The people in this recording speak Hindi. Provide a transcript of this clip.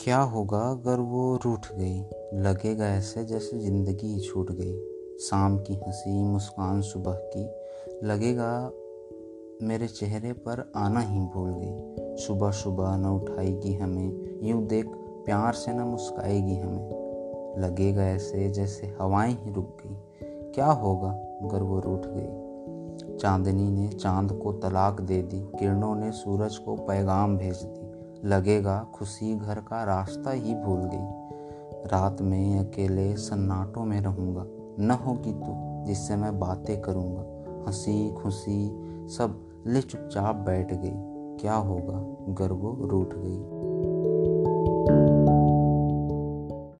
क्या होगा अगर वो रूठ गई? लगेगा ऐसे जैसे ज़िंदगी ही छूट गई। शाम की हँसी, मुस्कान सुबह की। लगेगा मेरे चेहरे पर आना ही भूल गई। सुबह सुबह न उठाएगी हमें। यूँ देख प्यार से न मुस्काएगी हमें। लगेगा ऐसे जैसे हवाएँ ही रुक गई। क्या होगा अगर वो रूठ गई? चांदनी ने चाँद को तलाक दे दी। किरणों ने सूरज को पैगाम भेज दी। लगेगा, खुशी घर का रास्ता ही भूल गई। रात में अकेले सन्नाटों में रहूँगा। न होगी तू जिससे मैं बातें करूँगा। हँसी, खुशी सब ले चुपचाप बैठ गई। क्या होगा? गर्वो रूठ गई।